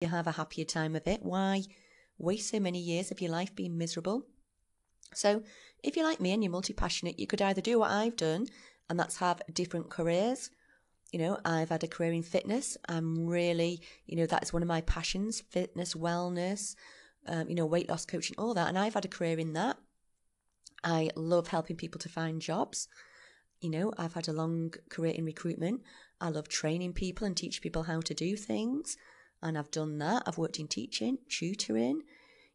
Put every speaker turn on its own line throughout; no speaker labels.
you have a happier time of it. Why waste so many years of your life being miserable? So, if you're like me and you're multi passionate, you could either do what I've done, and that's have different careers. You know, I've had a career in fitness. I'm really, you know, that's one of my passions fitness, wellness, um, you know, weight loss coaching, all that. And I've had a career in that. I love helping people to find jobs. You know, I've had a long career in recruitment. I love training people and teach people how to do things. And I've done that. I've worked in teaching, tutoring,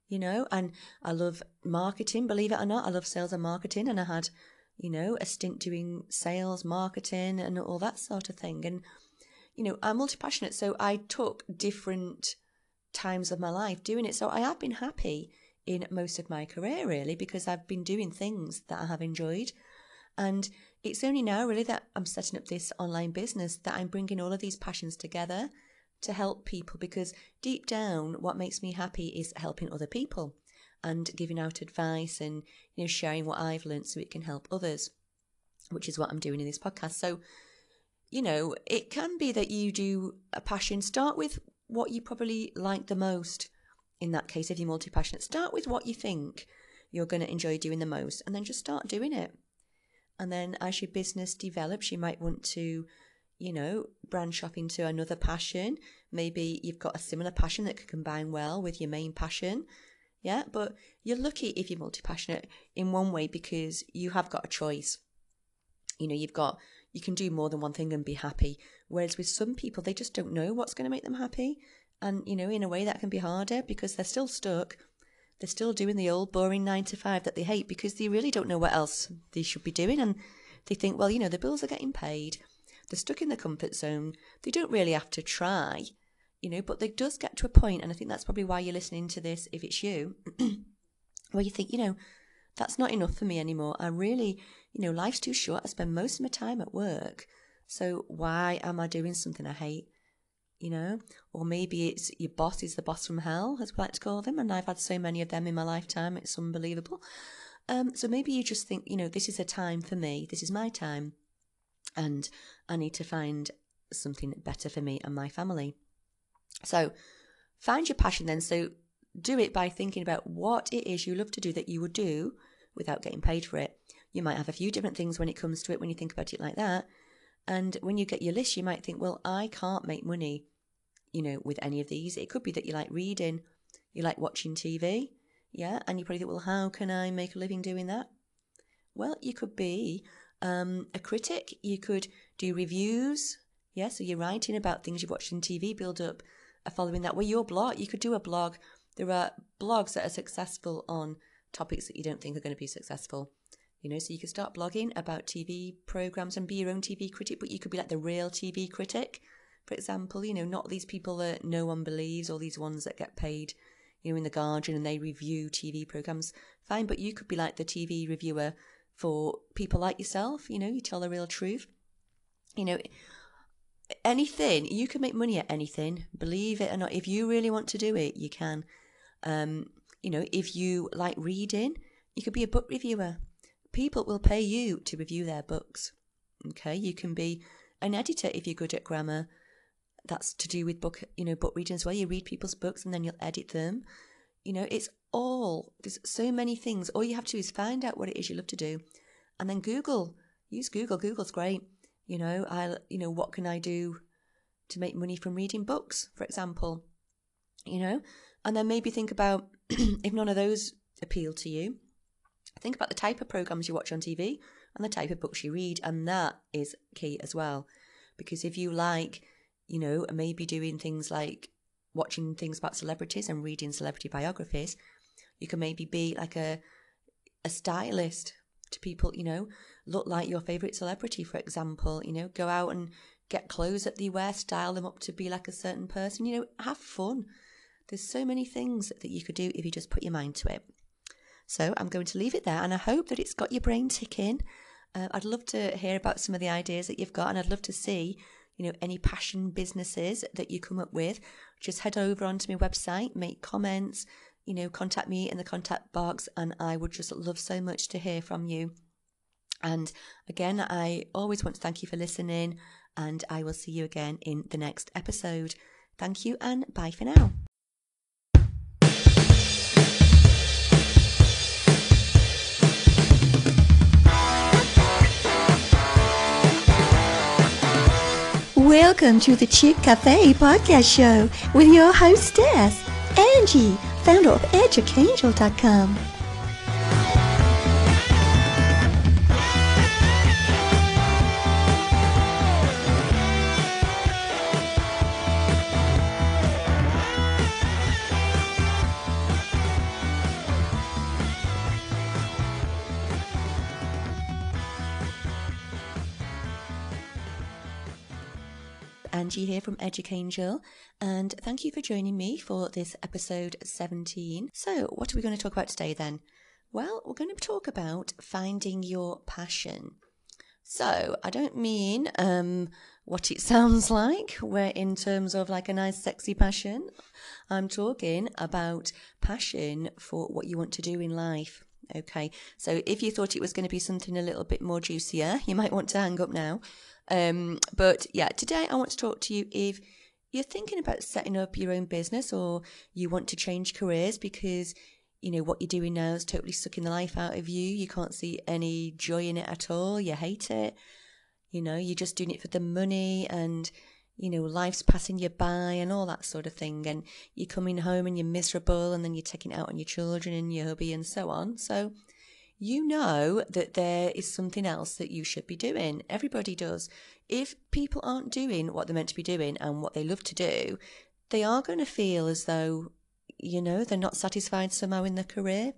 you know, and I love marketing, believe it or not. I love sales and marketing. And I had, you know, a stint doing sales, marketing, and all that sort of thing. And, you know, I'm multi passionate. So I took different times of my life doing it. So I have been happy in most of my career, really, because I've been doing things that I have enjoyed. And it's only now, really, that I'm setting up this online business that I'm bringing all of these passions together to help people because deep down, what makes me happy is helping other people and giving out advice and you know sharing what I've learned so it can help others, which is what I'm doing in this podcast. So, you know, it can be that you do a passion. Start with what you probably like the most. In that case, if you're multi passionate, start with what you think you're going to enjoy doing the most, and then just start doing it. And then as your business develops, you might want to you know, branch off into another passion. Maybe you've got a similar passion that could combine well with your main passion. Yeah, but you're lucky if you're multi passionate in one way because you have got a choice. You know, you've got, you can do more than one thing and be happy. Whereas with some people, they just don't know what's going to make them happy. And, you know, in a way that can be harder because they're still stuck. They're still doing the old boring nine to five that they hate because they really don't know what else they should be doing. And they think, well, you know, the bills are getting paid they're stuck in the comfort zone. They don't really have to try, you know, but they does get to a point, and I think that's probably why you're listening to this if it's you, where you think, you know, that's not enough for me anymore. I really, you know, life's too short. I spend most of my time at work. So why am I doing something I hate? You know, or maybe it's your boss is the boss from hell, as we like to call them, and I've had so many of them in my lifetime. It's unbelievable. Um, so maybe you just think, you know, this is a time for me. This is my time and I need to find something better for me and my family. So find your passion then. So do it by thinking about what it is you love to do that you would do without getting paid for it. You might have a few different things when it comes to it when you think about it like that. And when you get your list, you might think, well, I can't make money, you know, with any of these. It could be that you like reading, you like watching TV, yeah, and you probably think, well, how can I make a living doing that? Well, you could be um, a critic. You could do reviews. Yeah, so you're writing about things you've watched on TV, build up a following that way. Your blog, you could do a blog. There are blogs that are successful on topics that you don't think are going to be successful. You know, so you could start blogging about TV programs and be your own TV critic, but you could be like the real TV critic, for example. You know, not these people that no one believes or these ones that get paid, you know, in the Guardian and they review TV programs. Fine, but you could be like the TV reviewer for people like yourself. You know, you tell the real truth. You know, anything, you can make money at anything, believe it or not. If you really want to do it, you can. Um, you know, if you like reading, you could be a book reviewer. People will pay you to review their books. Okay, you can be an editor if you're good at grammar. That's to do with book, you know, book reading as well. You read people's books and then you'll edit them. You know, it's all, there's so many things. All you have to do is find out what it is you love to do and then Google. Use Google. Google's great. You know, I, you know, what can I do to make money from reading books, for example? You know, and then maybe think about if none of those appeal to you, think about the type of programs you watch on TV and the type of books you read. And that is key as well. Because if you like, you know, maybe doing things like watching things about celebrities and reading celebrity biographies, you can maybe be like a a stylist to people, you know, look like your favorite celebrity, for example, you know, go out and get clothes that they wear, style them up to be like a certain person, you know, have fun. There's so many things that you could do if you just put your mind to it. So I'm going to leave it there, and I hope that it's got your brain ticking. Uh, I'd love to hear about some of the ideas that you've got, and I'd love to see, you know, any passion businesses that you come up with. Just head over onto my website, make comments, you know, contact me in the contact box, and I would just love so much to hear from you. And again, I always want to thank you for listening, and I will see you again in the next episode. Thank you and bye for now. Welcome to the Chick Cafe podcast show with your hostess, Angie, founder of EdgeAngel.com. Angie here from EduCangel, and thank you for joining me for this episode 17. So, what are we going to talk about today then? Well, we're going to talk about finding your passion. So, I don't mean um, what it sounds like, where in terms of like a nice, sexy passion. I'm talking about passion for what you want to do in life. Okay, so if you thought it was going to be something a little bit more juicier, you might want to hang up now. Um, but yeah, today I want to talk to you if you're thinking about setting up your own business or you want to change careers because you know what you're doing now is totally sucking the life out of you. You can't see any joy in it at all. You hate it. You know, you're just doing it for the money and you know, life's passing you by and all that sort of thing. And you're coming home and you're miserable and then you're taking it out on your children and your hubby and so on. So you know that there is something else that you should be doing. Everybody does. If people aren't doing what they're meant to be doing and what they love to do, they are going to feel as though, you know, they're not satisfied somehow in their career.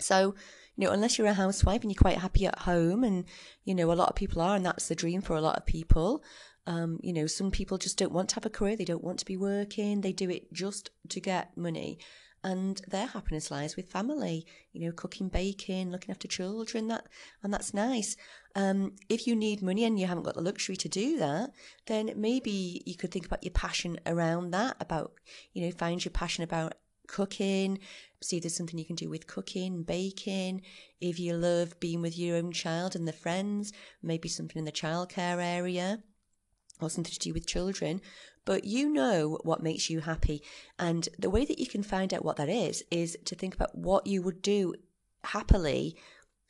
So, you know, unless you're a housewife and you're quite happy at home, and, you know, a lot of people are, and that's the dream for a lot of people. Um, you know, some people just don't want to have a career, they don't want to be working, they do it just to get money and their happiness lies with family you know cooking baking looking after children that and that's nice. Um, if you need money and you haven't got the luxury to do that then maybe you could think about your passion around that about you know find your passion about cooking see if there's something you can do with cooking baking. If you love being with your own child and the friends maybe something in the childcare area or something to do with children but you know what makes you happy. And the way that you can find out what that is, is to think about what you would do happily,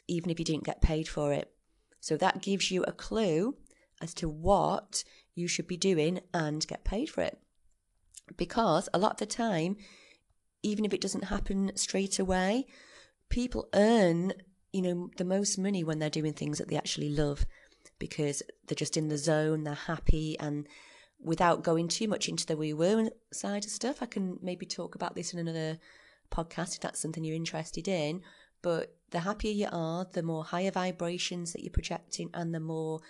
even if you didn't get paid for it. So that gives you a clue as to what you should be doing and get paid for it. Because a lot of the time, even if it doesn't happen straight away, people earn, you know, the most money when they're doing things that they actually love because they're just in the zone, they're happy and without going too much into the woo woo side of stuff, I can maybe talk about this in another podcast if that's something you're interested in. But the happier you are, the more higher vibrations that you're projecting, and the more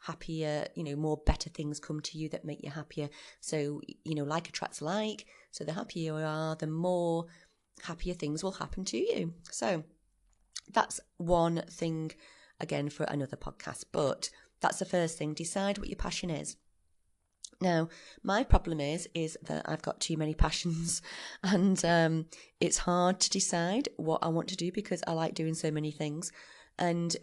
happier, you know, more better things come to you that make you happier. So, you know, like attracts like. So, the happier you are, the more happier things will happen to you. So, that's one thing again for another podcast. But that's the first thing. Decide what your passion is. Now, my problem is is that I've got too many passions, and um, it's hard to decide what I want to do because I like doing so many things. And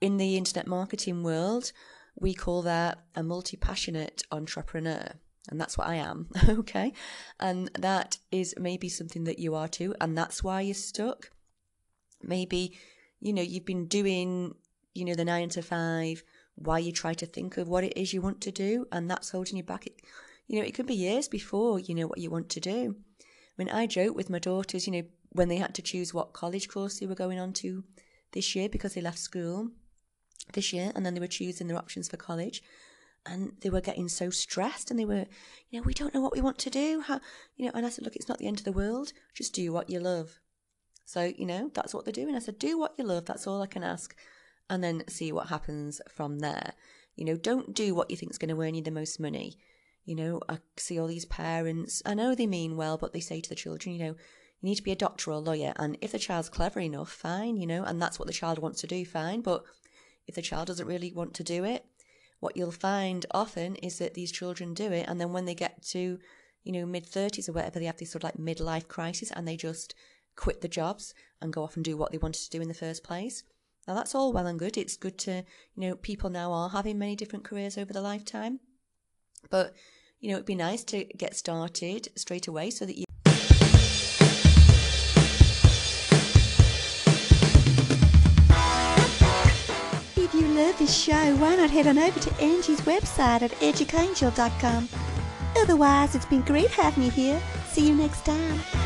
in the internet marketing world, we call that a multi passionate entrepreneur. And that's what I am, okay? And that is maybe something that you are too, and that's why you're stuck. Maybe, you know, you've been doing, you know, the nine to five, why you try to think of what it is you want to do and that's holding you back. It, you know, it could be years before you know what you want to do. I mean, I joke with my daughters, you know, when they had to choose what college course they were going on to this year because they left school this year and then they were choosing their options for college and they were getting so stressed and they were, you know, we don't know what we want to do. How, you know, and I said, look, it's not the end of the world. Just do what you love. So, you know, that's what they're doing. I said, do what you love. That's all I can ask and then see what happens from there. You know, don't do what you think is going to earn you the most money. You know, I see all these parents, I know they mean well, but they say to the children, you know, you need to be a doctor or a lawyer. And if the child's clever enough, fine, you know, and that's what the child wants to do, fine. But if the child doesn't really want to do it, what you'll find often is that these children do it. And then when they get to, you know, mid 30s or whatever, they have this sort of like midlife crisis and they just quit the jobs and go off and do what they wanted to do in the first place. Now that's all well and good. It's good to, you know, people now are having many different careers over the lifetime. But you know, it'd be nice to get started straight away so that you
If you love this show, why not head on over to Angie's website at educangel.com. Otherwise, it's been great having you here. See you next time.